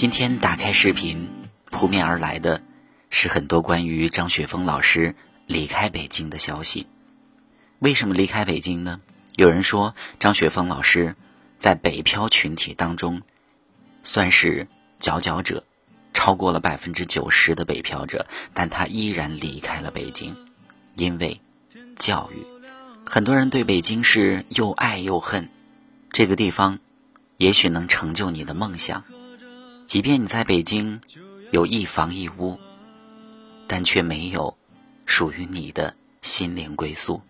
今天打开视频，扑面而来的是很多关于张雪峰老师离开北京的消息。为什么离开北京呢？有人说张雪峰老师在北漂群体当中算是佼佼者，超过了百分之九十的北漂者，但他依然离开了北京，因为教育。很多人对北京是又爱又恨，这个地方也许能成就你的梦想。即便你在北京有一房一屋，但却没有属于你的心灵归宿。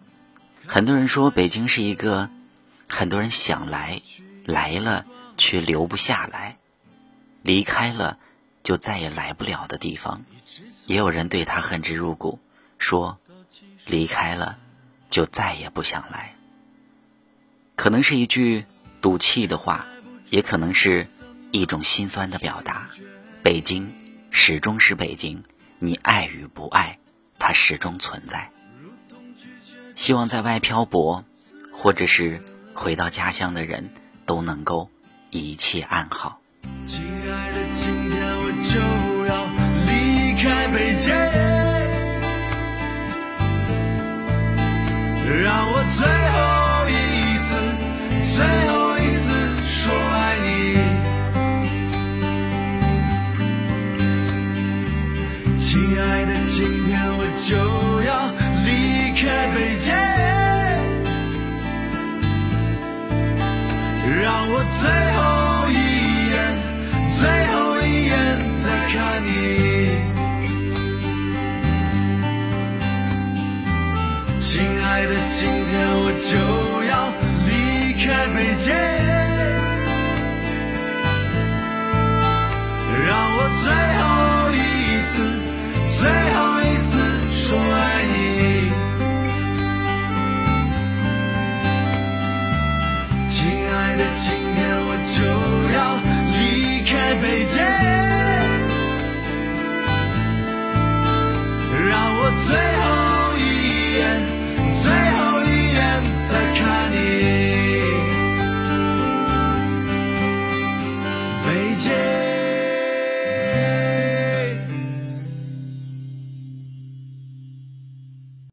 很多人说北京是一个很多人想来，来了却留不下来，离开了就再也来不了的地方。也有人对他恨之入骨，说离开了就再也不想来。可能是一句赌气的话，也可能是。一种心酸的表达，北京始终是北京，你爱与不爱，它始终存在。希望在外漂泊，或者是回到家乡的人，都能够一切安好。亲爱的，今天我就要离开北京，让我最后一次，最后亲爱的今天我就要离开北京，让我最后一眼，最后一眼再看你。亲爱的，今天我就要离开北京，爱